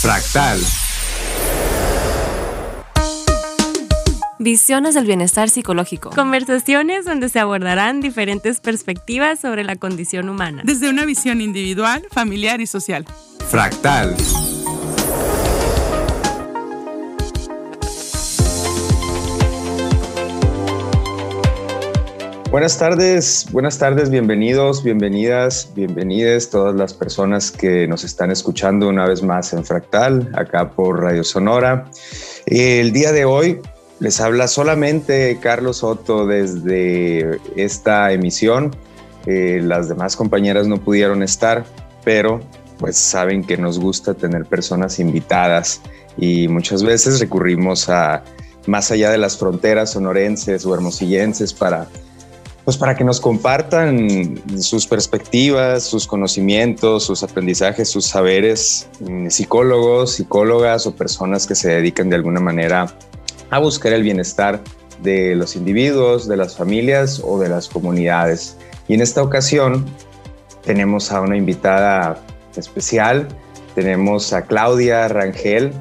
Fractal. Visiones del bienestar psicológico. Conversaciones donde se abordarán diferentes perspectivas sobre la condición humana. Desde una visión individual, familiar y social. Fractal. Buenas tardes, buenas tardes, bienvenidos, bienvenidas, bienvenidas todas las personas que nos están escuchando una vez más en Fractal, acá por Radio Sonora. El día de hoy les habla solamente Carlos Soto desde esta emisión. Eh, las demás compañeras no pudieron estar, pero pues saben que nos gusta tener personas invitadas y muchas veces recurrimos a más allá de las fronteras sonorenses o hermosillenses para pues para que nos compartan sus perspectivas, sus conocimientos, sus aprendizajes, sus saberes, mm, psicólogos, psicólogas o personas que se dedican de alguna manera a buscar el bienestar de los individuos, de las familias o de las comunidades. Y en esta ocasión tenemos a una invitada especial, tenemos a Claudia Rangel,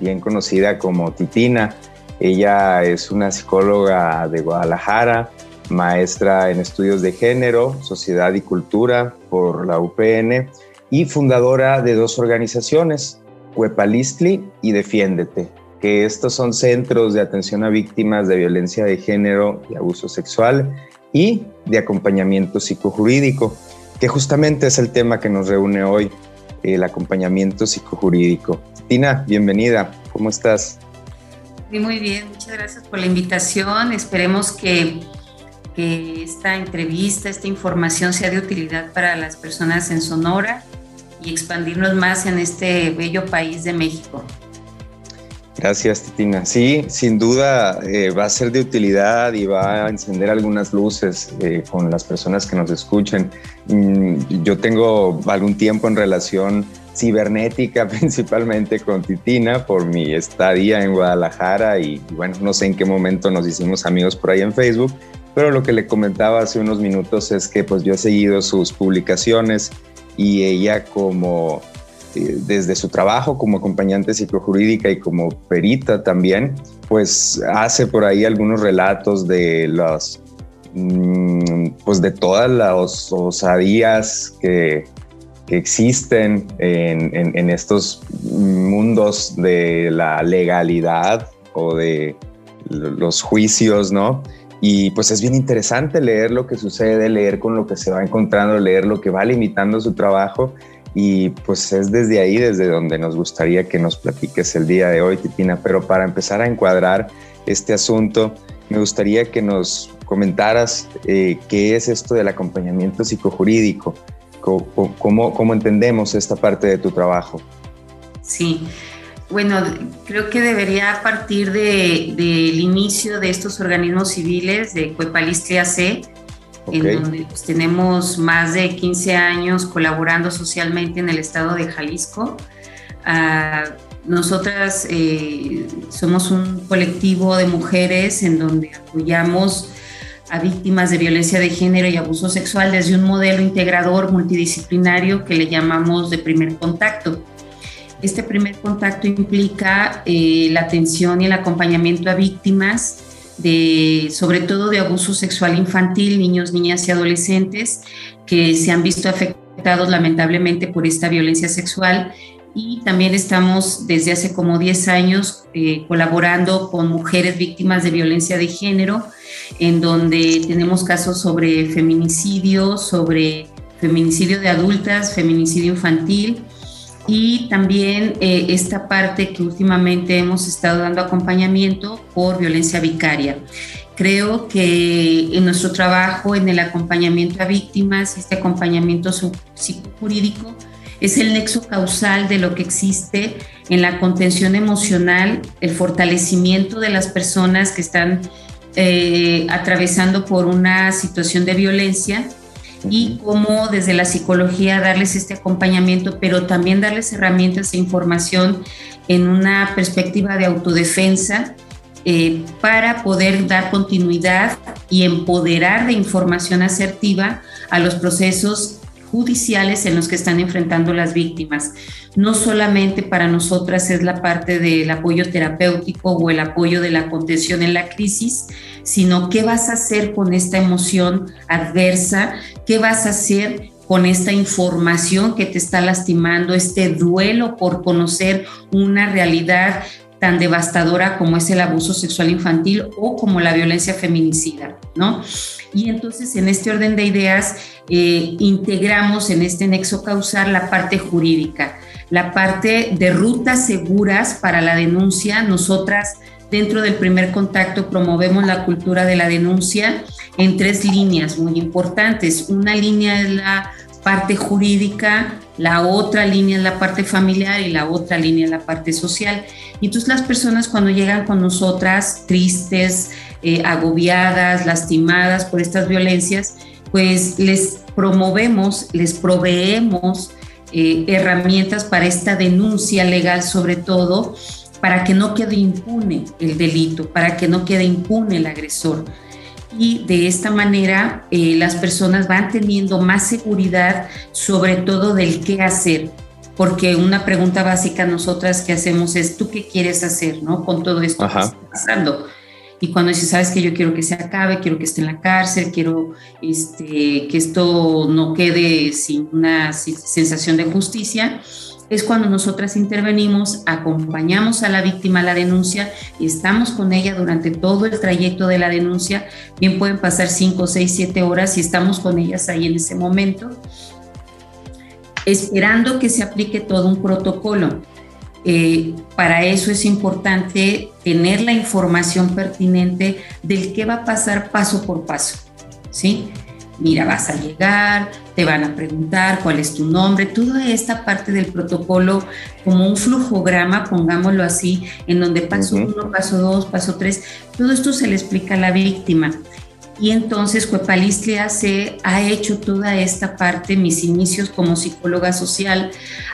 bien conocida como Titina. Ella es una psicóloga de Guadalajara, maestra en estudios de género, sociedad y cultura por la UPN y fundadora de dos organizaciones, Huepalistli y Defiéndete, que estos son centros de atención a víctimas de violencia de género y abuso sexual y de acompañamiento psicojurídico, que justamente es el tema que nos reúne hoy, el acompañamiento psicojurídico. Tina, bienvenida, ¿cómo estás? Muy bien, muchas gracias por la invitación. Esperemos que que esta entrevista, esta información sea de utilidad para las personas en Sonora y expandirnos más en este bello país de México. Gracias, Titina. Sí, sin duda eh, va a ser de utilidad y va a encender algunas luces eh, con las personas que nos escuchen. Mm, yo tengo algún tiempo en relación cibernética principalmente con Titina por mi estadía en Guadalajara y bueno, no sé en qué momento nos hicimos amigos por ahí en Facebook, pero lo que le comentaba hace unos minutos es que pues yo he seguido sus publicaciones y ella como eh, desde su trabajo como acompañante psicojurídica y como perita también, pues hace por ahí algunos relatos de los mm, pues de todas las osadías que, que existen en, en, estos mundos de la legalidad o de los juicios, ¿no? Y pues es bien interesante leer lo que sucede, leer con lo que se va encontrando, leer lo que va limitando su trabajo. Y pues es desde ahí, desde donde nos gustaría que nos platiques el día de hoy, Titina. Pero para empezar a encuadrar este asunto, me gustaría que nos comentaras eh, qué es esto del acompañamiento psicojurídico, cómo, cómo entendemos esta parte de tu trabajo. Sí, bueno, creo que debería partir del inicio de estos organismos civiles de Cuepalistria C, en donde pues, tenemos más de 15 años colaborando socialmente en el estado de Jalisco. Ah, nosotras eh, somos un colectivo de mujeres en donde apoyamos a víctimas de violencia de género y abuso sexual desde un modelo integrador multidisciplinario que le llamamos de primer contacto. Este primer contacto implica eh, la atención y el acompañamiento a víctimas sobre todo de abuso sexual infantil, niños, niñas y adolescentes que se han visto afectados lamentablemente por esta violencia sexual. Y también estamos desde hace como 10 años eh, colaborando con mujeres víctimas de violencia de género, en donde tenemos casos sobre feminicidio, sobre feminicidio de adultas, feminicidio infantil y también eh, esta parte que últimamente hemos estado dando acompañamiento por violencia vicaria. Creo que en nuestro trabajo, en el acompañamiento a víctimas, este acompañamiento psicojurídico es el nexo causal de lo que existe en la contención emocional, el fortalecimiento de las personas que están eh, atravesando por una situación de violencia y cómo desde la psicología darles este acompañamiento, pero también darles herramientas e información en una perspectiva de autodefensa eh, para poder dar continuidad y empoderar de información asertiva a los procesos judiciales en los que están enfrentando las víctimas. No solamente para nosotras es la parte del apoyo terapéutico o el apoyo de la contención en la crisis, sino qué vas a hacer con esta emoción adversa, qué vas a hacer con esta información que te está lastimando, este duelo por conocer una realidad tan devastadora como es el abuso sexual infantil o como la violencia feminicida, ¿no? Y entonces en este orden de ideas eh, integramos en este nexo causal la parte jurídica, la parte de rutas seguras para la denuncia. Nosotras dentro del primer contacto promovemos la cultura de la denuncia en tres líneas muy importantes. Una línea es la parte jurídica, la otra línea es la parte familiar y la otra línea es la parte social. Y entonces las personas cuando llegan con nosotras tristes, eh, agobiadas, lastimadas por estas violencias, pues les promovemos, les proveemos eh, herramientas para esta denuncia legal sobre todo, para que no quede impune el delito, para que no quede impune el agresor y de esta manera eh, las personas van teniendo más seguridad sobre todo del qué hacer, porque una pregunta básica nosotras que hacemos es, ¿tú qué quieres hacer no? con todo esto que está pasando? Y cuando dices, sabes que yo quiero que se acabe, quiero que esté en la cárcel, quiero este, que esto no quede sin una sensación de justicia, es cuando nosotras intervenimos, acompañamos a la víctima a la denuncia y estamos con ella durante todo el trayecto de la denuncia. Bien pueden pasar 5, 6, 7 horas y estamos con ellas ahí en ese momento, esperando que se aplique todo un protocolo. Eh, para eso es importante tener la información pertinente del qué va a pasar paso por paso, ¿sí? Mira, vas a llegar, te van a preguntar cuál es tu nombre, toda esta parte del protocolo como un flujograma, pongámoslo así, en donde paso uno, paso dos, paso tres, todo esto se le explica a la víctima. Y entonces Cuepalistlia se ha hecho toda esta parte, mis inicios como psicóloga social,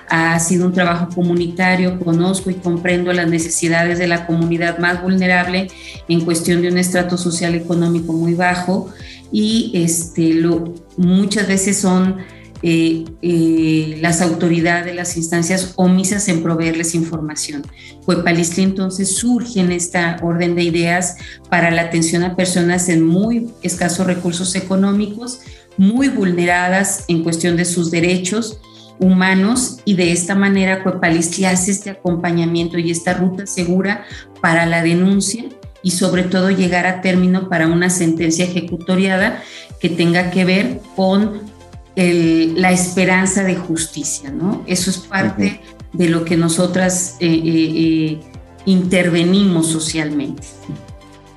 ha sido un trabajo comunitario, conozco y comprendo las necesidades de la comunidad más vulnerable en cuestión de un estrato social económico muy bajo y este, lo, muchas veces son eh, eh, las autoridades, las instancias omisas en proveerles información. Cuepalistli entonces surge en esta orden de ideas para la atención a personas en muy escasos recursos económicos, muy vulneradas en cuestión de sus derechos humanos y de esta manera Cuepalistli hace este acompañamiento y esta ruta segura para la denuncia y sobre todo llegar a término para una sentencia ejecutoriada que tenga que ver con la esperanza de justicia, ¿no? Eso es parte de lo que nosotras eh, eh, eh, intervenimos socialmente.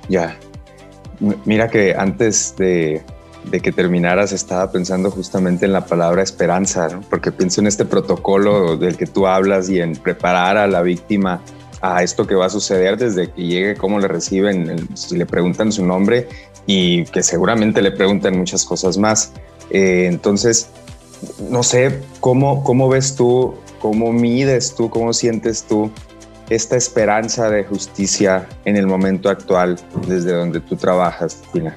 Ya. Mira que antes de, de, que terminaras estaba pensando justamente en la palabra esperanza, ¿no? porque pienso en este protocolo del que tú hablas y en preparar a la víctima a esto que va a suceder desde que llegue, cómo le reciben, si le preguntan su nombre y que seguramente le preguntan muchas cosas más. Eh, entonces, no sé, ¿cómo, ¿cómo ves tú, cómo mides tú, cómo sientes tú esta esperanza de justicia en el momento actual desde donde tú trabajas, Tina?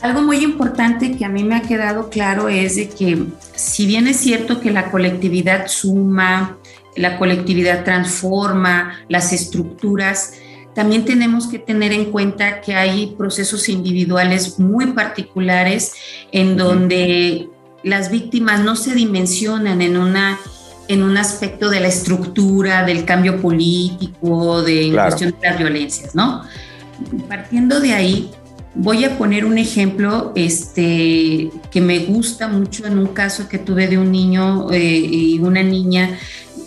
Algo muy importante que a mí me ha quedado claro es de que si bien es cierto que la colectividad suma, la colectividad transforma las estructuras, también tenemos que tener en cuenta que hay procesos individuales muy particulares en donde las víctimas no se dimensionan en una en un aspecto de la estructura, del cambio político, de cuestión de las violencias, ¿no? Partiendo de ahí, voy a poner un ejemplo este, que me gusta mucho en un caso que tuve de un niño eh, y una niña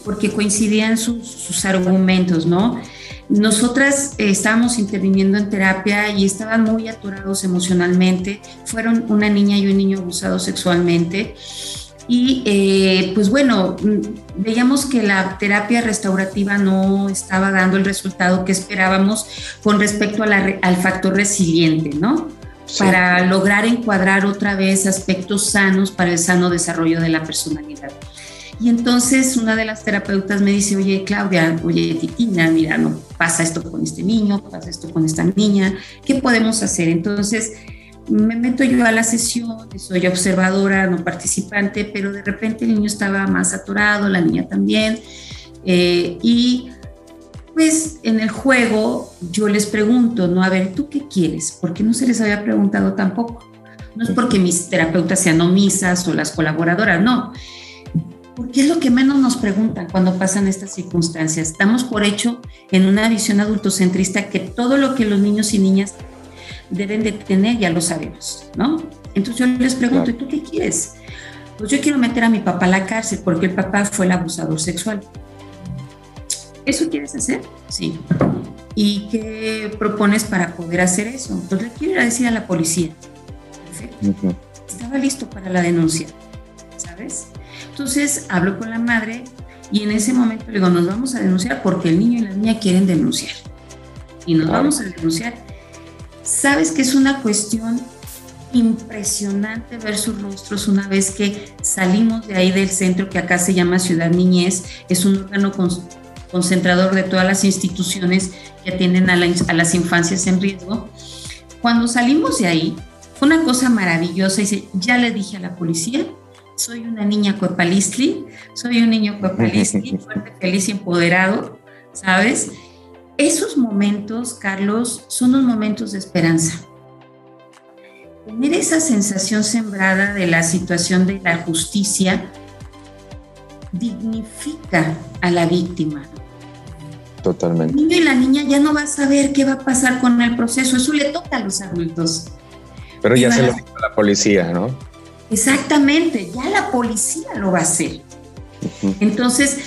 porque coincidían sus, argumentos, ¿no? Nosotras eh, estábamos interviniendo en terapia y estaban muy atorados emocionalmente. Fueron una niña y un niño abusados sexualmente. Y eh, pues bueno, mm, veíamos que la terapia restaurativa no estaba dando el resultado que esperábamos con respecto al factor resiliente, ¿no? Para lograr encuadrar otra vez aspectos sanos para el sano desarrollo de la personalidad. Y entonces una de las terapeutas me dice, oye Claudia, oye Titina, mira, no pasa esto con este niño, pasa esto con esta niña, ¿qué podemos hacer? Entonces me meto yo a la sesión, soy observadora, no participante, pero de repente el niño estaba más atorado, la niña también, eh, y pues en el juego yo les pregunto, no, a ver, ¿tú qué quieres? Porque no se les había preguntado tampoco. No es porque mis terapeutas sean omisas o las colaboradoras, no. Porque es lo que menos nos preguntan cuando pasan estas circunstancias. Estamos por hecho en una visión adultocentrista que todo lo que los niños y niñas deben de tener ya lo sabemos, ¿no? Entonces yo les pregunto, ¿y tú qué quieres? Pues yo quiero meter a mi papá a la cárcel porque el papá fue el abusador sexual. ¿Eso quieres hacer? Sí. ¿Y qué propones para poder hacer eso? Entonces le quiero ir a decir a la policía. Perfecto. Estaba listo para la denuncia, ¿sabes? Entonces hablo con la madre y en ese momento le digo, nos vamos a denunciar porque el niño y la niña quieren denunciar. Y nos vamos a denunciar. Sabes que es una cuestión impresionante ver sus rostros una vez que salimos de ahí del centro que acá se llama Ciudad Niñez, es un órgano concentrador de todas las instituciones que atienden a, las infancias en riesgo. Cuando salimos de ahí, fue una cosa maravillosa. Dice, ya le dije a la policía, soy una niña cuepalistli, soy un niño cuepalistli, fuerte, feliz y empoderado, ¿sabes? Esos momentos, Carlos, son los momentos de esperanza. Tener esa sensación sembrada de la situación de la justicia dignifica a la víctima. Totalmente. El niño y la niña ya no va a saber qué va a pasar con el proceso, eso le toca a los adultos. Pero ya se lo dijo la policía, ¿no? Exactamente, ya la policía lo va a hacer. Entonces,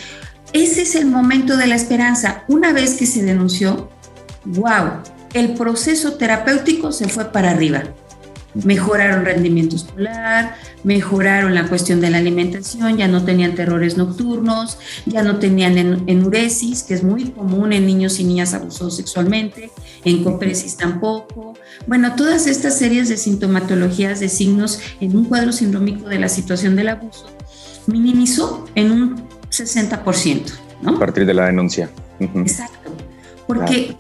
ese es el momento de la esperanza. Una vez que se denunció, wow, el proceso terapéutico se fue para arriba mejoraron rendimiento escolar, mejoraron la cuestión de la alimentación, ya no tenían terrores nocturnos, ya no tenían enuresis, que es muy común en niños y niñas abusados sexualmente, en copresis tampoco. Bueno, todas estas series de sintomatologías, de signos en un cuadro sindrómico de la situación del abuso, minimizó en un 60%. ¿no? A partir de la denuncia. Exacto, porque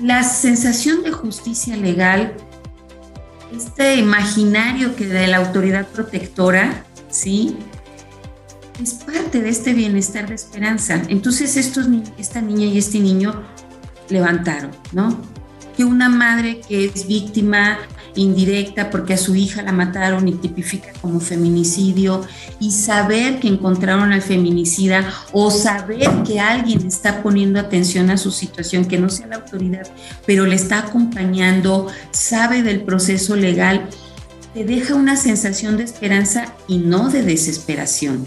la sensación de justicia legal este imaginario que de la autoridad protectora, ¿sí? Es parte de este bienestar de esperanza. Entonces estos, esta niña y este niño levantaron, ¿no? Que una madre que es víctima indirecta porque a su hija la mataron y tipifica como feminicidio y saber que encontraron al feminicida o saber que alguien está poniendo atención a su situación, que no sea la autoridad, pero le está acompañando, sabe del proceso legal, te deja una sensación de esperanza y no de desesperación,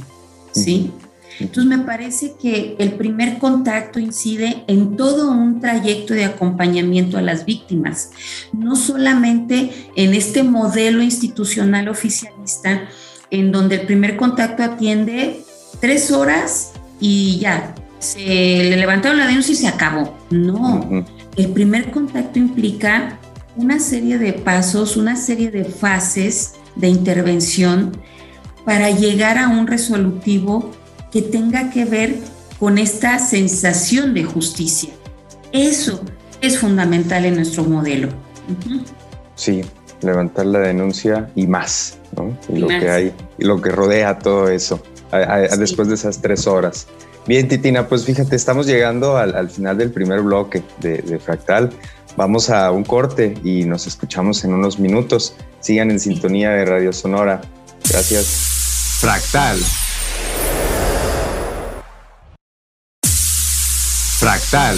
¿sí? Entonces me parece que el primer contacto incide en todo un trayecto de acompañamiento a las víctimas, no solamente en este modelo institucional oficialista en donde el primer contacto atiende tres horas y ya, se le levantaron la denuncia y se acabó. No, el primer contacto implica una serie de pasos, una serie de fases de intervención para llegar a un resolutivo que tenga que ver con esta sensación de justicia. Eso es fundamental en nuestro modelo. Sí, levantar la denuncia y más, ¿no? Y, lo que hay, y lo que rodea todo eso, después de esas tres horas. Bien, Titina, pues fíjate, estamos llegando al, final del primer bloque de, de, Fractal. Vamos a un corte y nos escuchamos en unos minutos. Sigan en sintonía de Radio Sonora. Gracias. Fractal Fractal.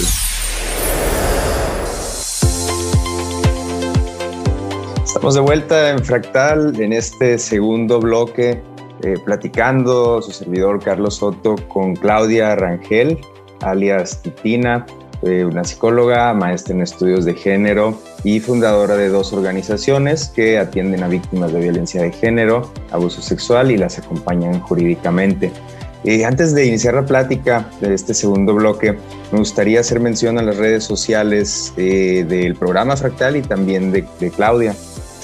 Estamos de vuelta en Fractal en este segundo bloque, eh, platicando su servidor Carlos Soto con Claudia Rangel, alias Titina, eh, una psicóloga, maestra en estudios de género y fundadora de dos organizaciones que atienden a víctimas de violencia de género, abuso sexual y las acompañan jurídicamente. Antes de iniciar la plática de este segundo bloque, me gustaría hacer mención a las redes sociales eh, del programa Fractal y también de, Claudia.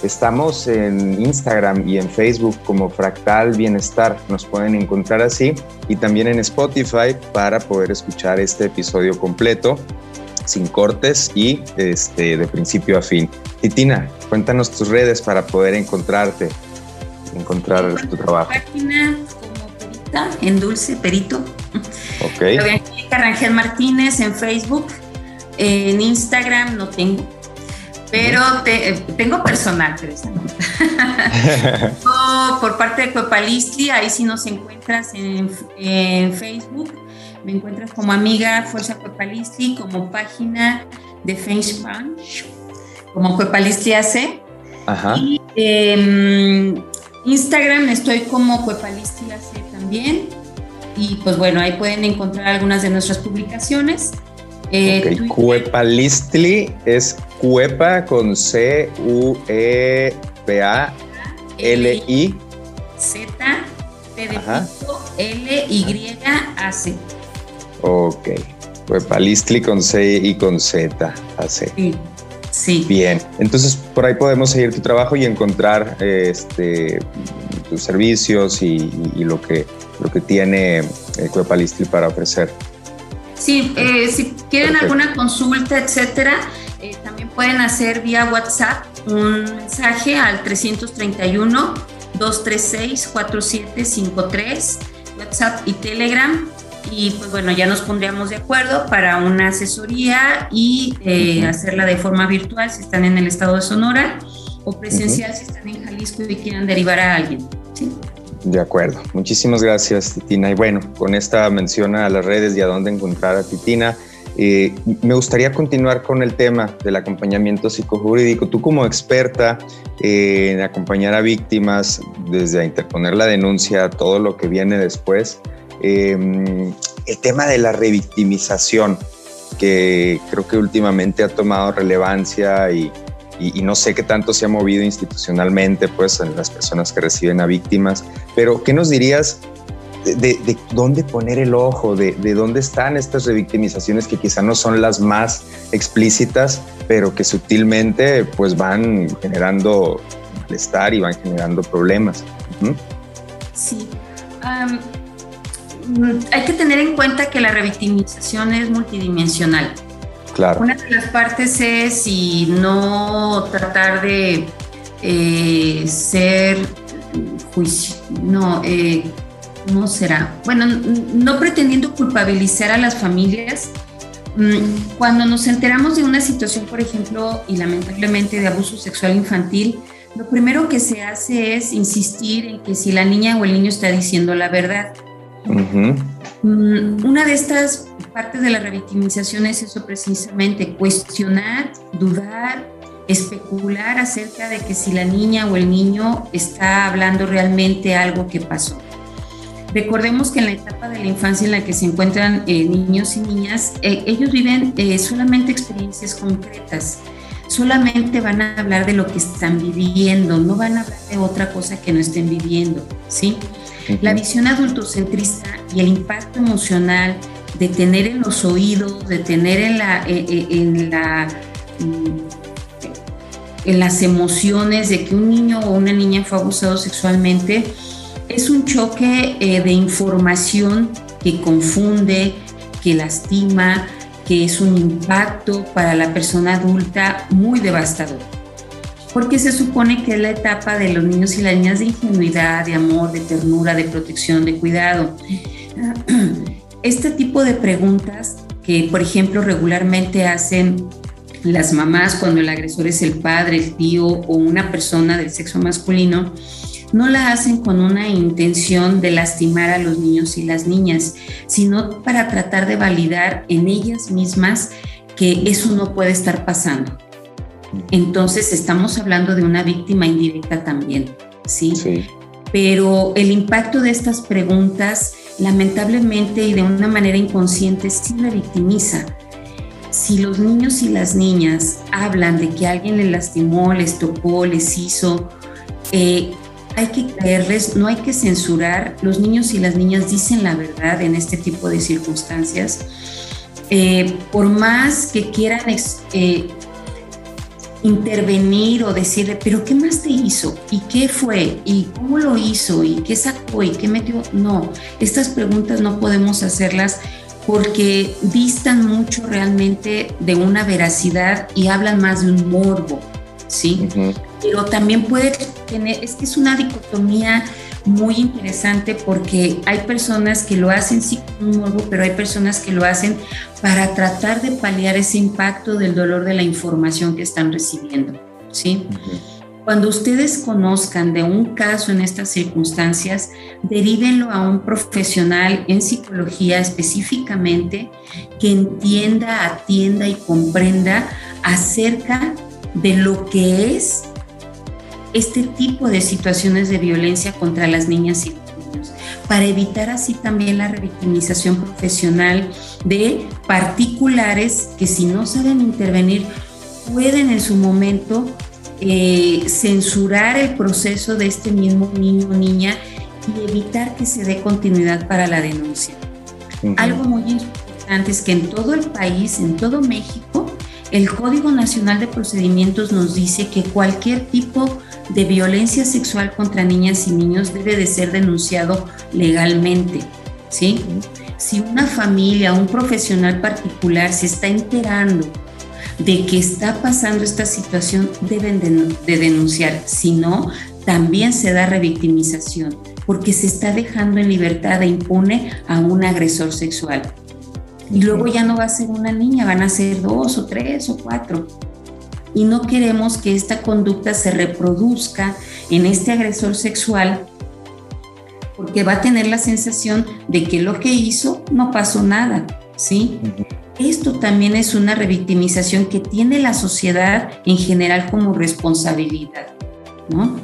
Estamos en Instagram y en Facebook como Fractal Bienestar, nos pueden encontrar así, y también en Spotify para poder escuchar este episodio completo. sin cortes y este, de principio a fin. Titina, cuéntanos tus redes para poder encontrarte, encontrar tu trabajo. Perita, en Dulce, Perito. Ok. Rangel Martínez en Facebook, en Instagram no tengo, pero tengo personal, Teresa. por parte de Cuepalistli, ahí sí nos encuentras en, Facebook, me encuentras como amiga Fuerza Cuepalistli, como página de Facebook, como Cuepalistli AC. Ajá. Y em, Instagram estoy como Cuepalistli AC también. Y pues bueno, ahí pueden encontrar algunas de nuestras publicaciones. Eh, Cuepalistli es Cuepa con C U E P A L I Z P de L Y A C. Ok. Cuepalistli con C y con Z A C. Sí. Sí. Bien, entonces por ahí podemos seguir tu trabajo y encontrar este, tus servicios y, lo, que, lo que tiene eh, Cuepalistli para ofrecer. Sí, eh, si quieren alguna consulta, etcétera, eh, también pueden hacer vía WhatsApp un mensaje al 331 236 4753, WhatsApp y Telegram. Y pues bueno, ya nos pondríamos de acuerdo para una asesoría y eh, hacerla de forma virtual si están en el estado de Sonora o presencial si están en Jalisco y quieran derivar a alguien. ¿sí? De acuerdo. Muchísimas gracias, Titina. Y bueno, con esta mención a las redes y a dónde encontrar a Titina, eh, me gustaría continuar con el tema del acompañamiento psicojurídico. Tú como experta en acompañar a víctimas, desde interponer la denuncia, todo lo que viene después, em, el tema de la revictimización, que creo que últimamente ha tomado relevancia y, y, no sé qué tanto se ha movido institucionalmente, pues, en las personas que reciben a víctimas, pero ¿qué nos dirías de, dónde poner el ojo, de, dónde están estas revictimizaciones que quizá no son las más explícitas, pero que sutilmente pues van generando malestar y van generando problemas. Sí. Hay que tener en cuenta que la revictimización es multidimensional. Una de las partes es y no tratar de eh, ser juicio, no, eh, ¿cómo será? Bueno, no pretendiendo culpabilizar a las familias. Mm, cuando nos enteramos de una situación, por ejemplo, y lamentablemente de abuso sexual infantil, lo primero que se hace es insistir en que si la niña o el niño está diciendo la verdad. Mm, una de estas partes de la revictimización es eso precisamente, cuestionar, dudar, especular acerca de que si la niña o el niño está hablando realmente algo que pasó. Recordemos que en la etapa de la infancia en la que se encuentran eh, niños y niñas, eh, ellos viven eh, solamente experiencias concretas, solamente van a hablar de lo que están viviendo, no van a hablar de otra cosa que no estén viviendo, ¿sí? La visión adultocentrista y el impacto emocional de tener en los oídos, de tener en, la, eh, eh, en, la, mm, en las emociones de que un niño o una niña fue abusado sexualmente, es un choque eh, de información que confunde, que lastima, que es un impacto para la persona adulta muy devastador. Porque se supone que es la etapa de los niños y las niñas de ingenuidad, de amor, de ternura, de protección, de cuidado este tipo de preguntas que, por ejemplo, regularmente hacen las mamás cuando el agresor es el padre, el tío o una persona del sexo masculino, no la hacen con una intención de lastimar a los niños y las niñas, sino para tratar de validar en ellas mismas que eso no puede estar pasando. Entonces estamos hablando de una víctima indirecta también, ¿sí? sí. Pero el impacto de estas preguntas lamentablemente y de una manera inconsciente sí la victimiza. Si los niños y las niñas hablan de que alguien les lastimó, les tocó, les hizo, eh, hay que creerles, no hay que censurar. Los niños y las niñas dicen la verdad en este tipo de circunstancias. Eh, por más que quieran eh, intervenir o decirle, pero ¿qué más te hizo? ¿Y qué fue? ¿Y cómo lo hizo? ¿Y qué sacó? ¿Y qué metió? No, estas preguntas no podemos hacerlas porque distan mucho realmente de una veracidad y hablan más de un morbo, ¿sí? Pero también puede tener, es que es una dicotomía muy interesante porque hay personas que lo hacen sí un morbo, pero hay personas que lo hacen para tratar de paliar ese impacto del dolor de la información que están recibiendo, ¿sí? Cuando ustedes conozcan de un caso en estas circunstancias, derívenlo a un profesional en psicología específicamente que entienda, atienda y comprenda acerca de lo que es este tipo de situaciones de violencia contra las niñas y los niños, para evitar así también la revictimización profesional de particulares que si no saben intervenir pueden en su momento eh, censurar el proceso de este mismo niño o niña y evitar que se dé continuidad para la denuncia. Algo muy importante es que en todo el país, en todo México, el Código Nacional de Procedimientos nos dice que cualquier tipo de violencia sexual contra niñas y niños debe de ser denunciado legalmente, ¿sí? Si una familia, un profesional particular se está enterando de que está pasando esta situación deben de, denunciar, si no, también se da revictimización, porque se está dejando en libertad e impune a un agresor sexual. Y luego ya no va a ser una niña, van a ser dos o tres o cuatro. Y no queremos que esta conducta se reproduzca en este agresor sexual porque va a tener la sensación de que lo que hizo no pasó nada, ¿sí? Esto también es una revictimización que tiene la sociedad en general como responsabilidad, ¿no?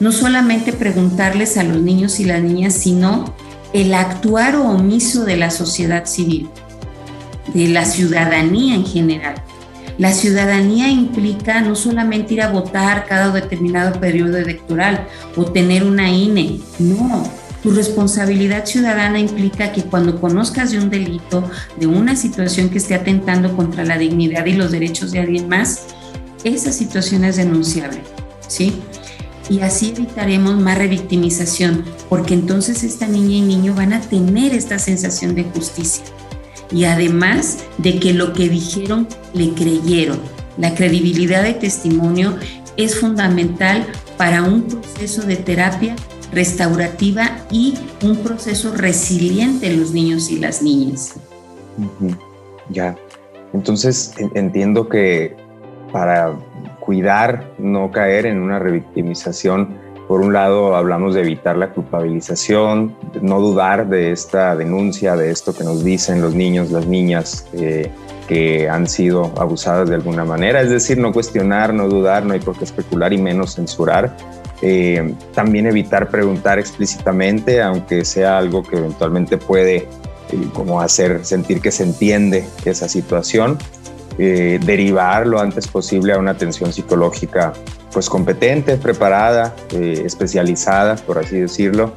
No solamente preguntarles a los niños y las niñas, sino el actuar o omiso de la sociedad civil, de la ciudadanía en general. La ciudadanía implica no solamente ir a votar cada determinado periodo electoral o tener una INE, no, tu responsabilidad ciudadana implica que cuando conozcas de un delito, de una situación que esté atentando contra la dignidad y los derechos de alguien más, esa situación es denunciable, ¿sí? Y así evitaremos más revictimización, porque entonces esta niña y niño van a tener esta sensación de justicia. Y además de que lo que dijeron le creyeron. La credibilidad de testimonio es fundamental para un proceso de terapia restaurativa y un proceso resiliente en los niños y las niñas. Ya, entonces entiendo que para cuidar, no caer en una revictimización, por un lado hablamos de evitar la culpabilización, no dudar de esta denuncia, de esto que nos dicen los niños, las niñas eh, que han sido abusadas de alguna manera, es decir, no cuestionar, no dudar, no hay por qué especular y menos censurar, eh, también evitar preguntar explícitamente, aunque sea algo que eventualmente puede eh, como hacer sentir que se entiende esa situación. Eh, derivar lo antes posible a una atención psicológica pues competente, preparada, especializada, por así decirlo.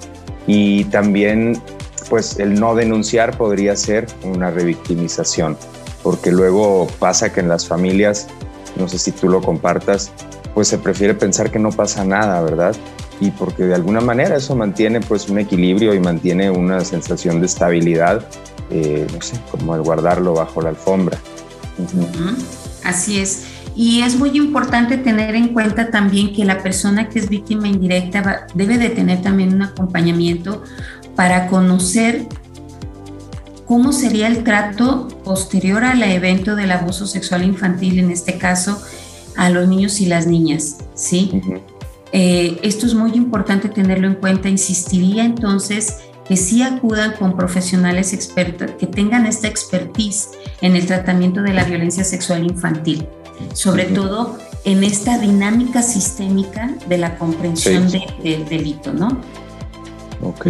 Y también pues el no denunciar podría ser una revictimización, porque luego pasa que en las familias, no sé si tú lo compartas, pues se prefiere pensar que no pasa nada, ¿verdad? Y porque de alguna manera eso mantiene pues un equilibrio y mantiene una sensación de estabilidad, eh, no sé, como el guardarlo bajo la alfombra. Así es. Y es muy importante tener en cuenta también que la persona que es víctima indirecta debe de tener también un acompañamiento para conocer cómo sería el trato posterior al evento del abuso sexual infantil, en este caso, a los niños y las niñas, ¿sí? Eh, esto es muy importante tenerlo en cuenta. Insistiría entonces que sí acudan con profesionales expertos, que tengan esta expertise en el tratamiento de la violencia sexual infantil, sobre todo en esta dinámica sistémica de la comprensión del delito, ¿no? Ok.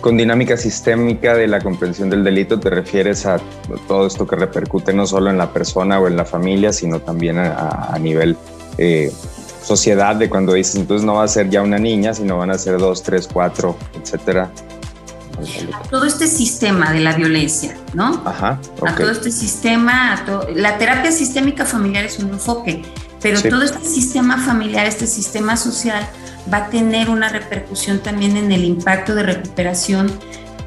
Con dinámica sistémica de la comprensión del delito te refieres a todo esto que repercute no solo en la persona o en la familia, sino también a, nivel eh, sociedad de cuando dices, entonces no va a ser ya una niña, sino van a ser dos, tres, cuatro, etcétera. Todo este sistema de la violencia, ¿no? Ajá. A todo este sistema, la terapia sistémica familiar es un enfoque, pero todo este sistema familiar, este sistema social, va a tener una repercusión también en el impacto de recuperación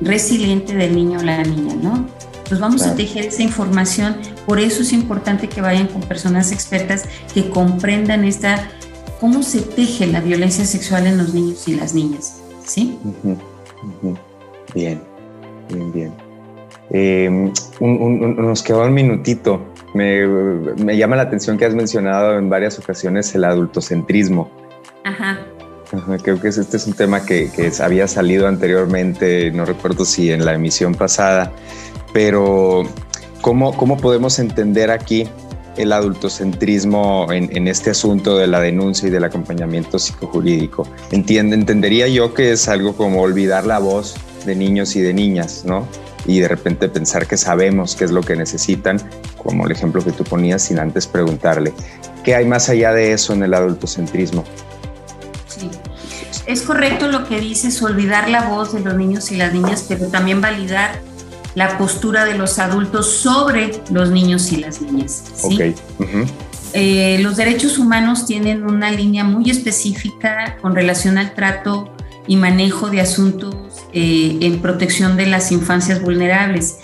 resiliente del niño o la niña, ¿no? Pues vamos a tejer esa información, por eso es importante que vayan con personas expertas que comprendan esta, cómo se teje la violencia sexual en los niños y las niñas, ¿sí? Bien, bien, bien. Em, nos quedó un minutito. Me, me, llama la atención que has mencionado en varias ocasiones el adultocentrismo. Ajá. creo que este es un tema que, que, había salido anteriormente, no recuerdo si en la emisión pasada, pero ¿cómo, cómo podemos entender aquí el adultocentrismo en, en, este asunto de la denuncia y del acompañamiento psicojurídico? Entiende, entendería yo que es algo como olvidar la voz de niños y de niñas, ¿no? Y de repente pensar que sabemos qué es lo que necesitan, como el ejemplo que tú ponías, sin antes preguntarle. ¿Qué hay más allá de eso en el adultocentrismo? Sí, es correcto lo que dices, olvidar la voz de los niños y las niñas, pero también validar la postura de los adultos sobre los niños y las niñas. ¿sí? Eh, los derechos humanos tienen una línea muy específica con relación al trato y manejo de asuntos eh, en protección de las infancias vulnerables.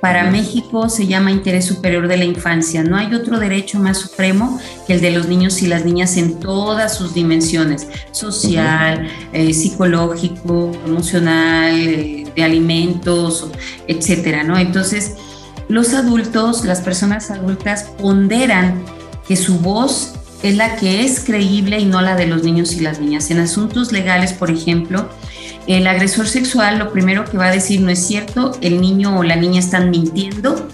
Para México se llama interés superior de la infancia. No hay otro derecho más supremo que el de los niños y las niñas en todas sus dimensiones, social, eh, psicológico, emocional, eh, de alimentos, etcétera, ¿no? Entonces, los adultos, las personas adultas ponderan que su voz es la que es creíble y no la de los niños y las niñas. En asuntos legales, por ejemplo, el agresor sexual lo primero que va a decir no es cierto, el niño o la niña están mintiendo,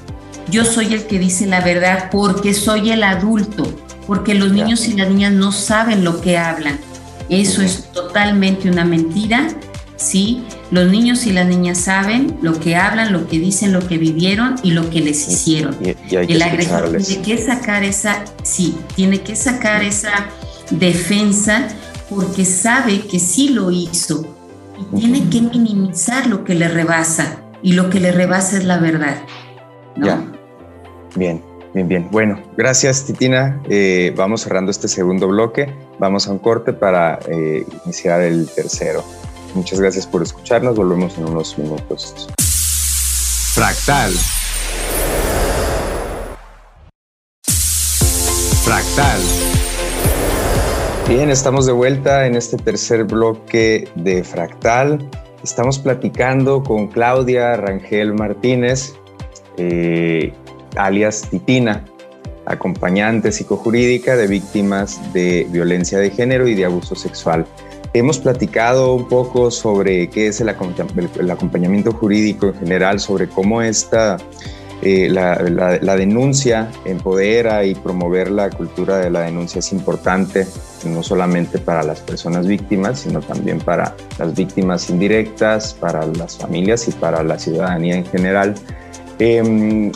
yo soy el que dice la verdad porque soy el adulto, porque los niños y las niñas no saben lo que hablan. Eso es totalmente una mentira, ¿sí? Los niños y las niñas saben lo que hablan, lo que dicen, lo que vivieron y lo que les hicieron. el agresor tiene que sacar esa, sí, tiene que sacar esa defensa porque sabe que sí lo hizo, tiene que minimizar lo que le rebasa y lo que le rebasa es la verdad. Ya. Bien, bien, bien. Bueno, gracias Titina. Eh, vamos cerrando este segundo bloque. Vamos a un corte para eh, iniciar el tercero. Muchas gracias por escucharnos. Volvemos en unos minutos. Fractal. Fractal. Bien, estamos de vuelta en este tercer bloque de Fractal. Estamos platicando con Claudia Rangel Martínez, eh, alias Titina, acompañante psicojurídica de víctimas de violencia de género y de abuso sexual. Hemos platicado un poco sobre qué es el, acompañamiento jurídico en general, sobre cómo esta eh, la, denuncia empodera y promover la cultura de la denuncia es importante, no solamente para las personas víctimas, sino también para las víctimas indirectas, para las familias y para la ciudadanía en general. Em,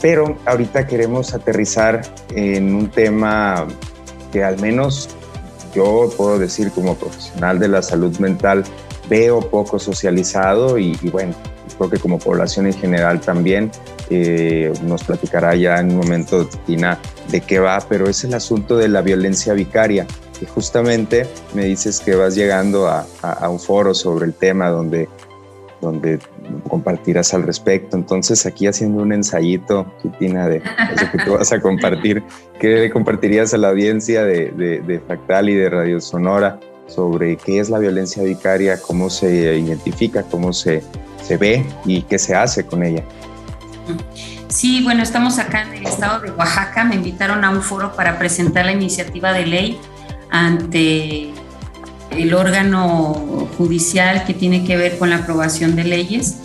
pero ahorita queremos aterrizar en un tema que al menos yo puedo decir como profesional de la salud mental veo poco socializado y, y bueno, creo que como población en general también eh, nos platicará ya en un momento Tina de qué va, pero es el asunto de la violencia vicaria. Y justamente me dices que vas llegando a, un foro sobre el tema donde, donde compartirás al respecto. Entonces, aquí haciendo un ensayito, Tina, de eso que tú vas a compartir, ¿qué compartirías a la audiencia de, de, de Fractal y de Radio Sonora sobre qué es la violencia vicaria, cómo se identifica, cómo se, se ve y qué se hace con ella? Sí, bueno, estamos acá en el estado de Oaxaca. Me invitaron a un foro para presentar la iniciativa de ley ante el órgano judicial que tiene que ver con la aprobación de leyes.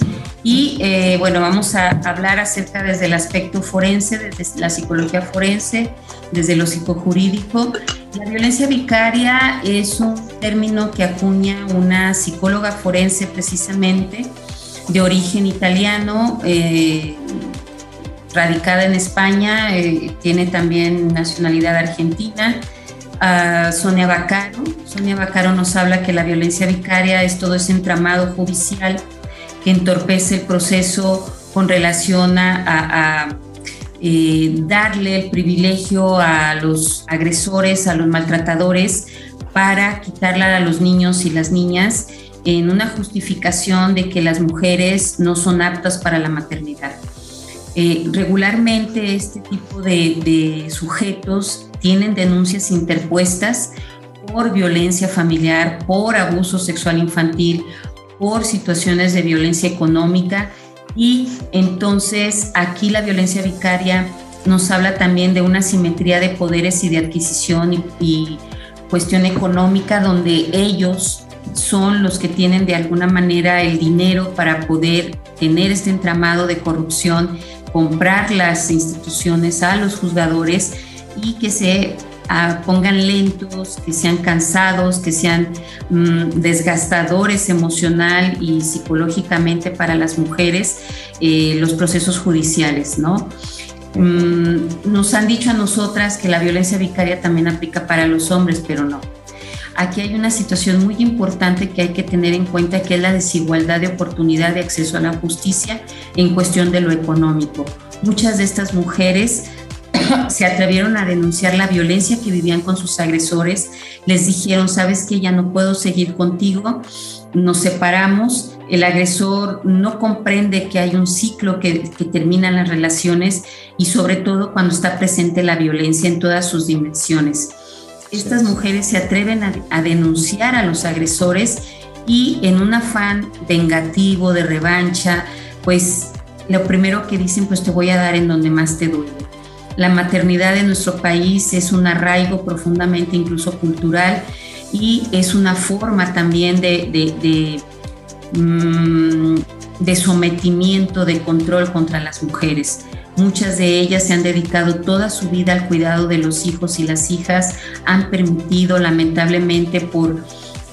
Y eh, bueno, vamos a hablar acerca desde el aspecto forense, desde la psicología forense, desde lo psicojurídico. La violencia vicaria es un término que acuña una psicóloga forense precisamente de origen italiano, eh, radicada en España, eh, tiene también nacionalidad argentina. Sonia Bacaro. Sonia Bacaro nos habla que la violencia vicaria es todo ese entramado judicial que entorpece el proceso con relación a, eh, darle el privilegio a los agresores, a los maltratadores, para quitarla a los niños y las niñas en una justificación de que las mujeres no son aptas para la maternidad. Eh, regularmente este tipo de, sujetos tienen denuncias interpuestas por violencia familiar, por abuso sexual infantil, por situaciones de violencia económica. Y entonces aquí la violencia vicaria nos habla también de una simetría de poderes y de adquisición y, y cuestión económica donde ellos son los que tienen de alguna manera el dinero para poder tener este entramado de corrupción, comprar las instituciones a los juzgadores y que se ah, pongan lentos, que sean cansados, que sean mm, desgastadores emocional y psicológicamente para las mujeres eh, los procesos judiciales, ¿no? Mm, nos han dicho a nosotras que la violencia vicaria también aplica para los hombres, pero no aquí hay una situación muy importante que hay que tener en cuenta, que es la desigualdad de oportunidad de acceso a la justicia en cuestión de lo económico. Muchas de estas mujeres se atrevieron a denunciar la violencia que vivían con sus agresores, les dijeron, sabes que ya no puedo seguir contigo, nos separamos, el agresor no comprende que hay un ciclo que, que termina las relaciones y sobre todo cuando está presente la violencia en todas sus dimensiones. Estas mujeres se atreven a, denunciar a los agresores y en un afán vengativo, de revancha, pues lo primero que dicen, pues te voy a dar en donde más te duele. La maternidad en nuestro país es un arraigo profundamente incluso cultural y es una forma también de, de, mm, de sometimiento, de control contra las mujeres. Muchas de ellas se han dedicado toda su vida al cuidado de los hijos y las hijas, han permitido lamentablemente por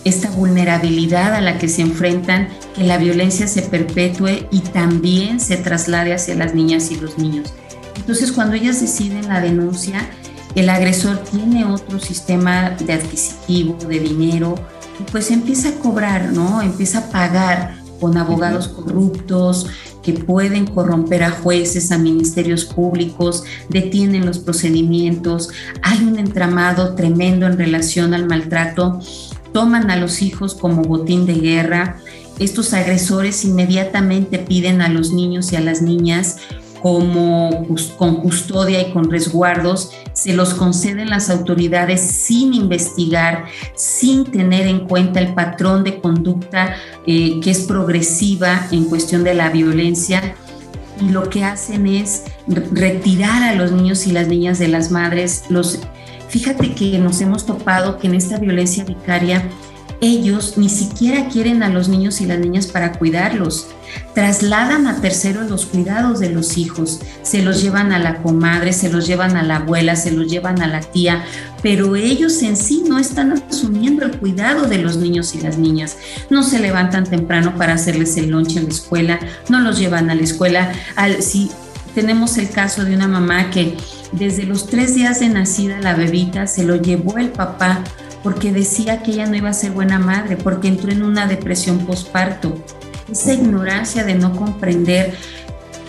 esta vulnerabilidad a la que se enfrentan que la violencia se perpetúe y también se traslade hacia las niñas y los niños. Entonces cuando ellas deciden la denuncia, el agresor tiene otro sistema de adquisitivo, de dinero, y pues empieza a cobrar, ¿no? Empieza a pagar con abogados corruptos, que pueden corromper a jueces, a ministerios públicos, detienen los procedimientos, hay un entramado tremendo en relación al maltrato, toman a los hijos como botín de guerra, estos agresores inmediatamente piden a los niños y a las niñas como con custodia y con resguardos, se los conceden las autoridades sin investigar, sin tener en cuenta el patrón de conducta eh, que es progresiva en cuestión de la violencia. Y lo que hacen es retirar a los niños y las niñas de las madres. Los, fíjate que nos hemos topado que en esta violencia vicaria ellos ni siquiera quieren a los niños y las niñas para cuidarlos. Trasladan a terceros los cuidados de los hijos, se los llevan a la comadre, se los llevan a la abuela, se los llevan a la tía, pero ellos en sí no están asumiendo el cuidado de los niños y las niñas. No se levantan temprano para hacerles el lonche en la escuela, no los llevan a la escuela. Al, si tenemos el caso de una mamá que desde los tres días de nacida la bebita se lo llevó el papá porque decía que ella no iba a ser buena madre, porque entró en una depresión postparto. Esa ignorancia de no comprender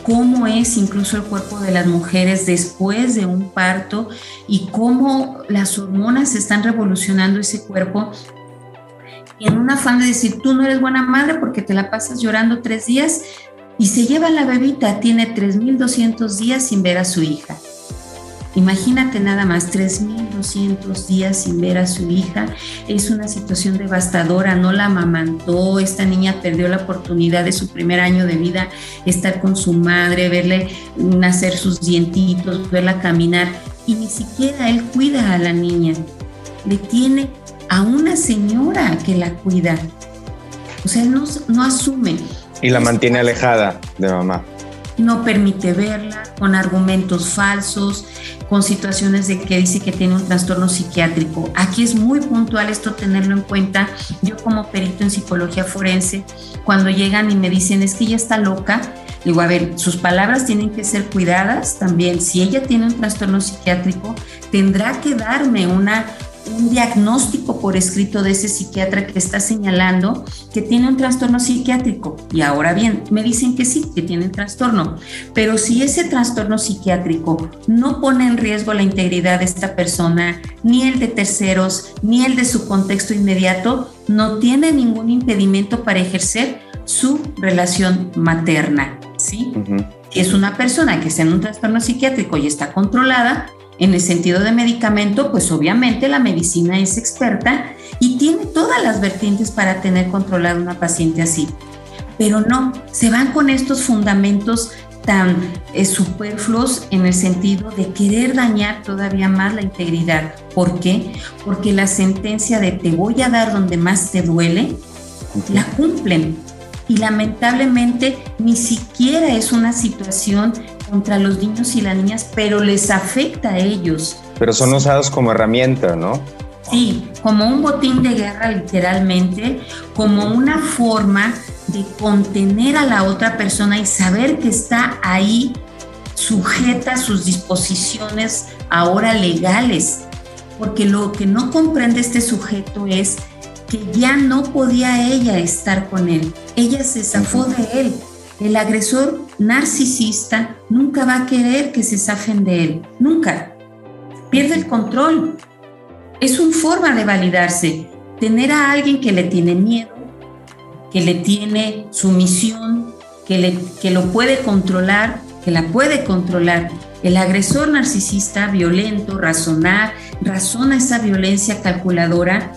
cómo es incluso el cuerpo de las mujeres después de un parto y cómo las hormonas están revolucionando ese cuerpo. Y en un afán de decir, tú no eres buena madre porque te la pasas llorando tres días y se lleva la bebita, tiene 3.200 días sin ver a su hija. Imagínate nada más, 3.200 días sin ver a su hija. Es una situación devastadora, no la amamantó, esta niña perdió la oportunidad de su primer año de vida, estar con su madre, verle nacer sus dientitos, verla caminar, y ni siquiera él cuida a la niña. Le tiene a una señora que la cuida. O sea, él no, no asume. Y la mantiene alejada de mamá no permite verla, con argumentos falsos, con situaciones de que dice que tiene un trastorno psiquiátrico. Aquí es muy puntual esto tenerlo en cuenta. Yo como perito en psicología forense, cuando llegan y me dicen es que ella está loca, digo, a ver, sus palabras tienen que ser cuidadas también. Si ella tiene un trastorno psiquiátrico, tendrá que darme una un diagnóstico por escrito de ese psiquiatra que está señalando que tiene un trastorno psiquiátrico. Y ahora bien, me dicen que sí, que tiene trastorno. Pero si ese trastorno psiquiátrico no pone en riesgo la integridad de esta persona, ni el de terceros, ni el de su contexto inmediato, no tiene ningún impedimento para ejercer su relación materna. ¿sí? Si es una persona que está en un trastorno psiquiátrico y está controlada, en el sentido de medicamento, pues obviamente la medicina es experta y tiene todas las vertientes para tener controlada una paciente así. Pero no, se van con estos fundamentos tan eh, superfluos en el sentido de querer dañar todavía más la integridad. ¿Por qué? Porque la sentencia de te voy a dar donde más te duele, la cumplen. Y lamentablemente ni siquiera es una situación contra los niños y las niñas, pero les afecta a ellos. Pero son usados como herramienta, ¿no? Sí, como un botín de guerra literalmente, como una forma de contener a la otra persona y saber que está ahí sujeta a sus disposiciones ahora legales. Porque lo que no comprende este sujeto es que ya no podía ella estar con él. Ella se zafó de él. El agresor narcisista nunca va a querer que se zafen de él, nunca. Pierde el control. Es una forma de validarse. Tener a alguien que le tiene miedo, que le tiene sumisión, que, le, que lo puede controlar, que la puede controlar. El agresor narcisista, violento, razonar, razona esa violencia calculadora,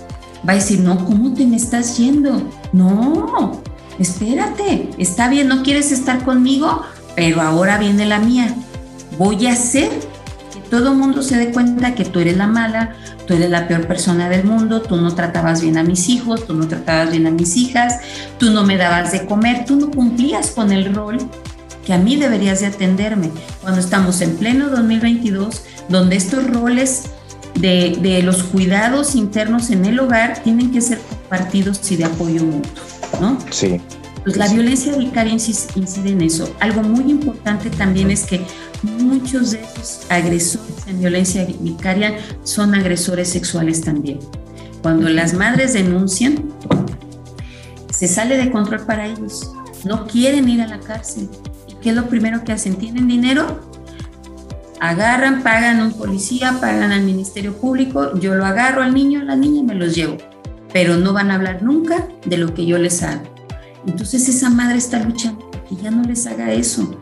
va a decir, no, ¿cómo te me estás yendo? No, espérate, está bien, no quieres estar conmigo, pero ahora viene la mía. Voy a hacer que todo el mundo se dé cuenta que tú eres la mala, tú eres la peor persona del mundo, tú no tratabas bien a mis hijos, tú no tratabas bien a mis hijas, tú no me dabas de comer, tú no cumplías con el rol que a mí deberías de atenderme. Cuando estamos en pleno 2022, donde estos roles de, de los cuidados internos en el hogar tienen que ser compartidos y de apoyo mutuo, ¿no? Sí. Pues la violencia vicaria incide en eso. Algo muy importante también es que muchos de esos agresores en violencia vicaria son agresores sexuales también. Cuando las madres denuncian, se sale de control para ellos. No quieren ir a la cárcel. ¿Y qué es lo primero que hacen? ¿Tienen dinero? Agarran, pagan a un policía, pagan al Ministerio Público, yo lo agarro al niño, a la niña y me los llevo. Pero no van a hablar nunca de lo que yo les hago entonces esa madre está luchando que ya no les haga eso.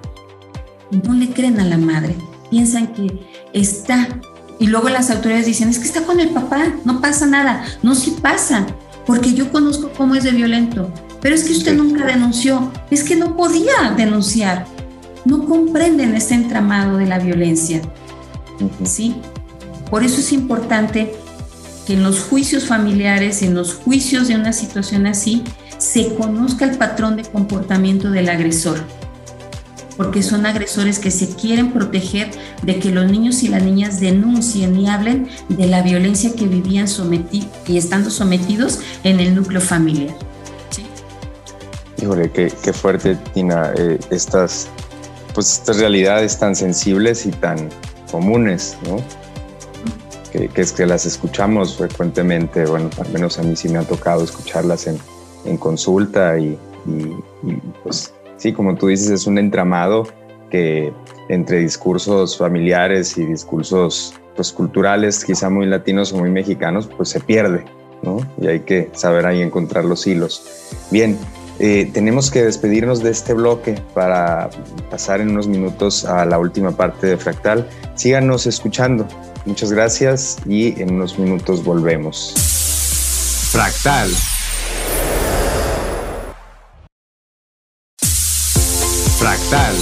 No le creen a la madre. Piensan que está. Y luego las autoridades dicen, es que está con el papá, no pasa nada. No, sí pasa, porque yo conozco cómo es de violento. Pero es que usted nunca denunció. Es que no podía denunciar. No comprenden este entramado de la violencia. ¿Sí? Por eso es importante que en los juicios familiares, en los juicios de una situación así, se conozca el patrón de comportamiento del agresor, porque son agresores que se quieren proteger de que los niños y las niñas denuncien y hablen de la violencia que vivían y estando sometidos en el núcleo familiar. Híjole, qué, fuerte, Tina, eh, estas, pues estas realidades tan sensibles y tan comunes, ¿no? Que, es que las escuchamos frecuentemente, bueno, al menos a mí sí me ha tocado escucharlas en, en consulta y, pues sí, como tú dices, es un entramado que entre discursos familiares y discursos pues, culturales, quizá muy latinos o muy mexicanos, pues se pierde, ¿no? Y hay que saber ahí encontrar los hilos. Bien, eh, tenemos que despedirnos de este bloque para pasar en unos minutos a la última parte de Fractal. Síganos escuchando. Muchas gracias y en unos minutos volvemos. Fractal Fractal.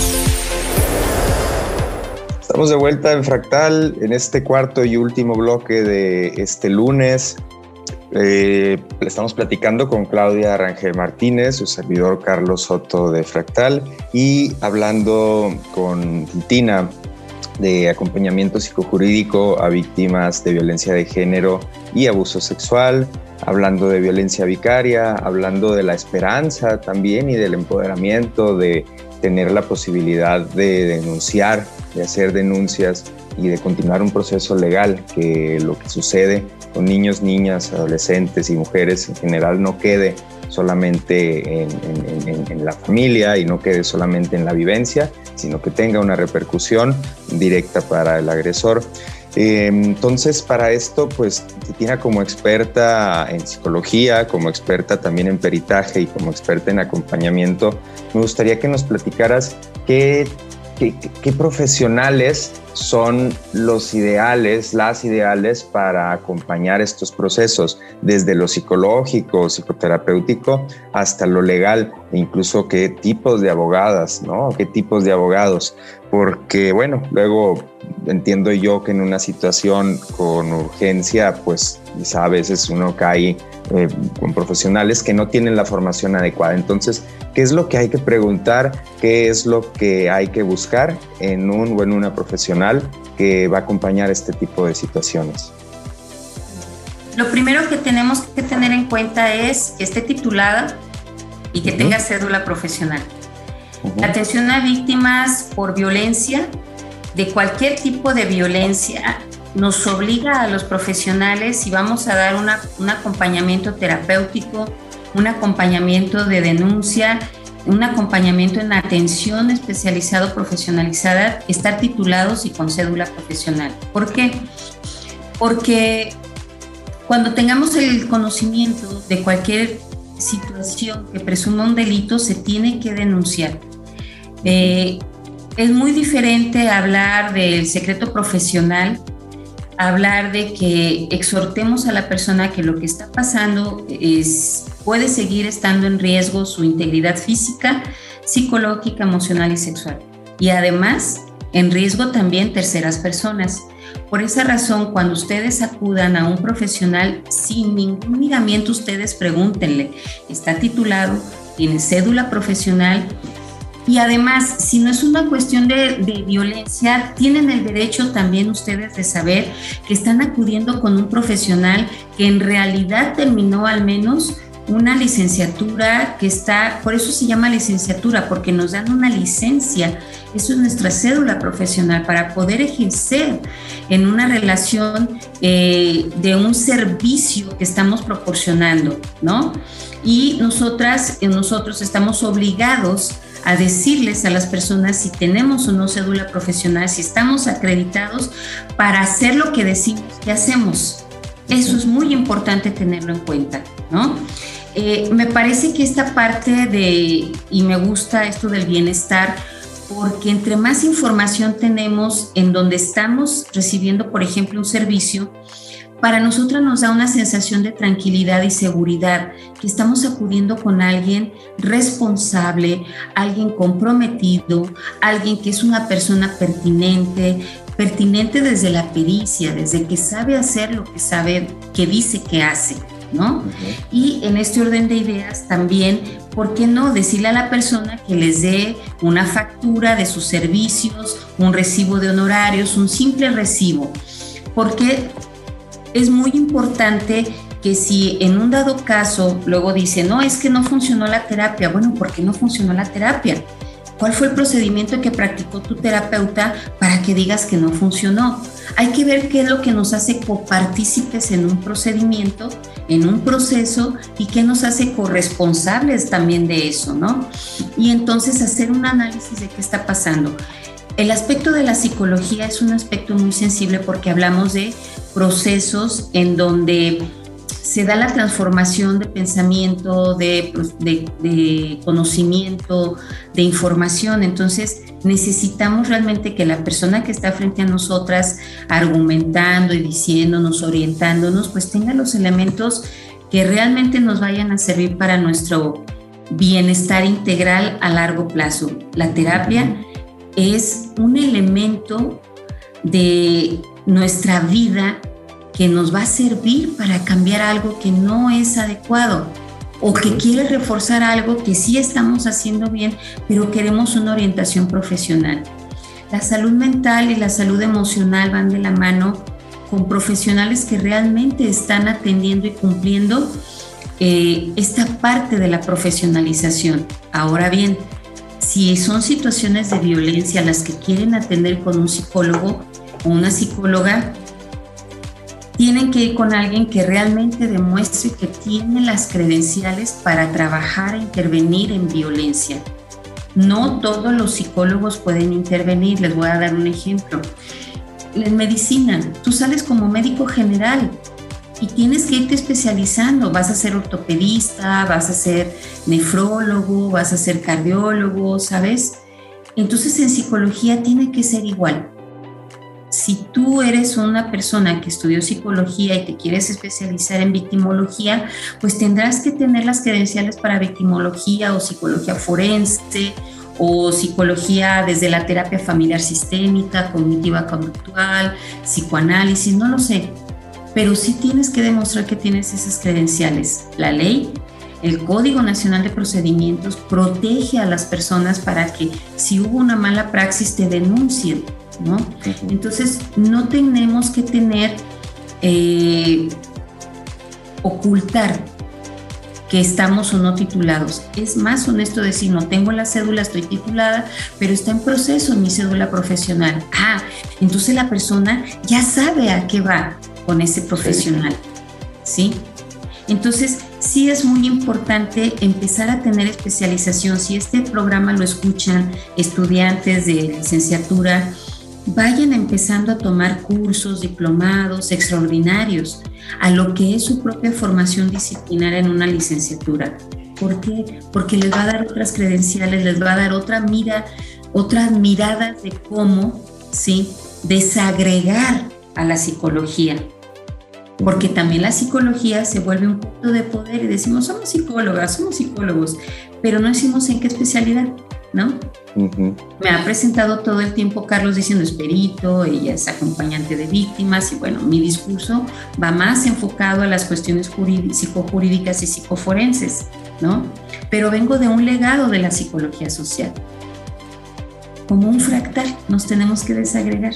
Estamos de vuelta en Fractal en este cuarto y último bloque de este lunes. Eh, estamos platicando con Claudia Rangel Martínez, su servidor Carlos Soto de Fractal y hablando con Tina de acompañamiento psicojurídico a víctimas de violencia de género y abuso sexual, hablando de violencia vicaria, hablando de la esperanza también y del empoderamiento de tener la posibilidad de denunciar, de hacer denuncias y de continuar un proceso legal, que lo que sucede niños, niñas, adolescentes y mujeres en general no quede solamente en, la familia y no quede solamente en la vivencia, sino que tenga una repercusión directa para el agresor. Eh, entonces, para esto, pues Titina como experta en psicología, como experta también en peritaje y como experta en acompañamiento, me gustaría que nos platicaras qué ¿Qué, profesionales son los ideales, las ideales para acompañar estos procesos, desde lo psicológico, psicoterapéutico, hasta lo legal, e incluso qué tipos de abogadas, ¿no? ¿Qué tipos de abogados? Porque, bueno, luego entiendo yo que en una situación con urgencia, pues quizá a veces uno cae eh, con profesionales que no tienen la formación adecuada. Entonces, ¿qué es lo que hay que preguntar? ¿Qué es lo que hay que buscar en un o en una profesional que va a acompañar este tipo de situaciones? Lo primero que tenemos que tener en cuenta es que esté titulada y que tenga cédula profesional. La atención a víctimas por violencia, de cualquier tipo de violencia, nos obliga a los profesionales y vamos a dar un acompañamiento terapéutico, un acompañamiento de denuncia, un acompañamiento en atención especializado, profesionalizada, estar titulados y con cédula profesional. ¿Por qué? Porque cuando tengamos el conocimiento de cualquier situación que presuma un delito, se tiene que denunciar. Eh, es muy diferente hablar del secreto profesional hablar de que exhortemos a la persona que lo que está pasando es, puede seguir estando en riesgo su integridad física, psicológica, emocional y sexual. Y además, en riesgo también terceras personas. Por esa razón, cuando ustedes acudan a un profesional sin ningún miramiento, ustedes pregúntenle, ¿está titulado? ¿Tiene cédula profesional? Y además, si no es una cuestión de, violencia, tienen el derecho también ustedes de saber que están acudiendo con un profesional que en realidad terminó al menos una licenciatura que está, por eso se llama licenciatura, porque nos dan una licencia, eso es nuestra cédula profesional para poder ejercer en una relación eh, de un servicio que estamos proporcionando, ¿no? Y nosotras, nosotros estamos obligados a decirles a las personas si tenemos o no cédula profesional, si estamos acreditados para hacer lo que decimos que hacemos. Eso es muy importante tenerlo en cuenta, ¿no? Eh, me parece que esta parte de, y me gusta esto del bienestar, porque entre más información tenemos en donde estamos recibiendo, por ejemplo, un servicio, para nosotros nos da una sensación de tranquilidad y seguridad, que estamos acudiendo con alguien responsable, alguien comprometido, alguien que es una persona pertinente, pertinente desde la pericia, desde que sabe hacer lo que sabe, que dice que hace, ¿no? Y en este orden de ideas también, ¿por qué no decirle a la persona que les dé una factura de sus servicios, un recibo de honorarios, un simple recibo? Porque es muy importante que si en un dado caso luego dice, no, es que no funcionó la terapia, bueno, ¿por qué no funcionó la terapia? ¿Cuál fue el procedimiento que practicó tu terapeuta para que digas que no funcionó? Hay que ver qué es lo que nos hace copartícipes en un procedimiento, en un proceso y qué nos hace corresponsables también de eso, ¿no? Y entonces hacer un análisis de qué está pasando. El aspecto de la psicología es un aspecto muy sensible porque hablamos de procesos en donde se da la transformación de pensamiento, de, conocimiento, de información. Entonces necesitamos realmente que la persona que está frente a nosotras argumentando y diciéndonos, orientándonos, pues tenga los elementos que realmente nos vayan a servir para nuestro bienestar integral a largo plazo. La terapia es un elemento de nuestra vida que nos va a servir para cambiar algo que no es adecuado o que quiere reforzar algo que sí estamos haciendo bien, pero queremos una orientación profesional. La salud mental y la salud emocional van de la mano con profesionales que realmente están atendiendo y cumpliendo eh, esta parte de la profesionalización. Ahora bien, si son situaciones de violencia las que quieren atender con un psicólogo, una psicóloga, tienen que ir con alguien que realmente demuestre que tiene las credenciales para trabajar e intervenir en violencia. No todos los psicólogos pueden intervenir, les voy a dar un ejemplo. En medicina, tú sales como médico general y tienes que irte especializando. Vas a ser ortopedista, vas a ser nefrólogo, vas a ser cardiólogo, ¿sabes? Entonces en psicología tiene que ser igual si tú eres una persona que estudió psicología y te quieres especializar en victimología, pues tendrás que tener las credenciales para victimología o psicología forense o psicología desde la terapia familiar sistémica, cognitiva conductual, psicoanálisis, no lo sé, pero sí tienes que demostrar que tienes esas credenciales. La ley, el Código Nacional de Procedimientos protege a las personas para que si hubo una mala praxis te denuncien ¿no? Entonces, no tenemos que tener, eh, ocultar que estamos o no titulados. Es más honesto decir, no tengo la cédula, estoy titulada, pero está en proceso mi cédula profesional. Ah, entonces la persona ya sabe a qué va con ese profesional, ¿sí? Entonces, sí es muy importante empezar a tener especialización. Si este programa lo escuchan estudiantes de licenciatura, vayan empezando a tomar cursos, diplomados extraordinarios a lo que es su propia formación disciplinaria en una licenciatura. ¿Por qué? Porque les va a dar otras credenciales, les va a dar otra mira, otras miradas de cómo, ¿sí? Desagregar a la psicología. Porque también la psicología se vuelve un punto de poder y decimos, somos psicólogas, somos psicólogos, pero no decimos en qué especialidad. ¿no? Me ha presentado todo el tiempo Carlos diciendo es perito, ella es acompañante de víctimas y bueno, mi discurso va más enfocado a las cuestiones psicojurídicas y psicoforenses, ¿no? Pero vengo de un legado de la psicología social. Como un fractal, nos tenemos que desagregar.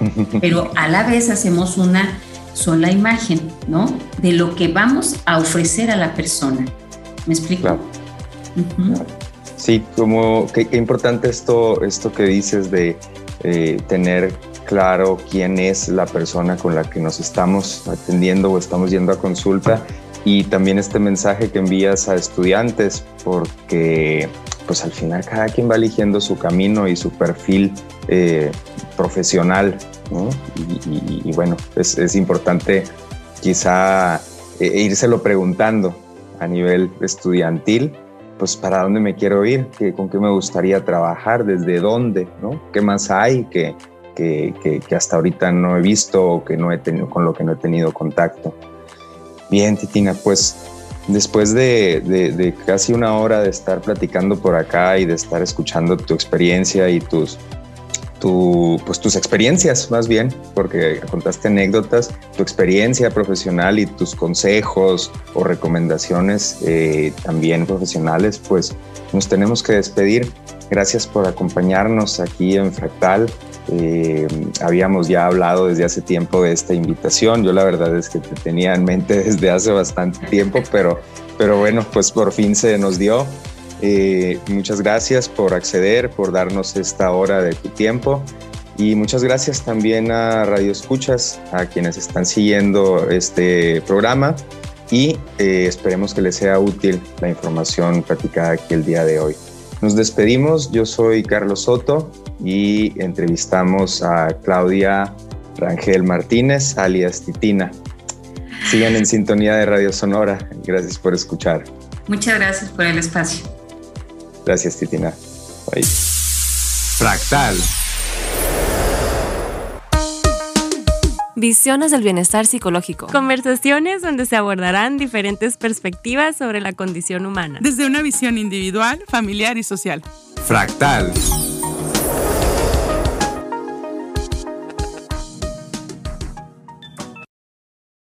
Pero a la vez hacemos una sola imagen, ¿no? De lo que vamos a ofrecer a la persona. ¿Me explico? Sí, como qué, importante esto, esto que dices de eh, tener claro quién es la persona con la que nos estamos atendiendo o estamos yendo a consulta y también este mensaje que envías a estudiantes porque pues al final cada quien va eligiendo su camino y su perfil eh, profesional y, bueno es, importante quizá eh, írselo preguntando a nivel estudiantil pues para dónde me quiero ir, ¿Qué, con qué me gustaría trabajar, desde dónde, ¿no? ¿Qué más hay que, que, que, hasta ahorita no he visto o que no he tenido, con lo que no he tenido contacto? Bien, Titina, pues después de, casi una hora de estar platicando por acá y de estar escuchando tu experiencia y tus, tu, pues tus experiencias más bien, porque contaste anécdotas, tu experiencia profesional y tus consejos o recomendaciones eh, también profesionales, pues nos tenemos que despedir. Gracias por acompañarnos aquí en Fractal. Eh, habíamos ya hablado desde hace tiempo de esta invitación. Yo la verdad es que te tenía en mente desde hace bastante tiempo, pero, pero bueno, pues por fin se nos dio. Eh, muchas gracias por acceder, por darnos esta hora de tu tiempo y muchas gracias también a Radio Escuchas, a quienes están siguiendo este programa y eh, esperemos que les sea útil la información platicada aquí el día de hoy. Nos despedimos, yo soy Carlos Soto y entrevistamos a Claudia Rangel Martínez, alias Titina. Sigan en sintonía de Radio Sonora. Gracias por escuchar. Muchas gracias por el espacio. Gracias, Titina. Bye. Fractal. Visiones del bienestar psicológico. Conversaciones donde se abordarán diferentes perspectivas sobre la condición humana. Desde una visión individual, familiar y social. Fractal.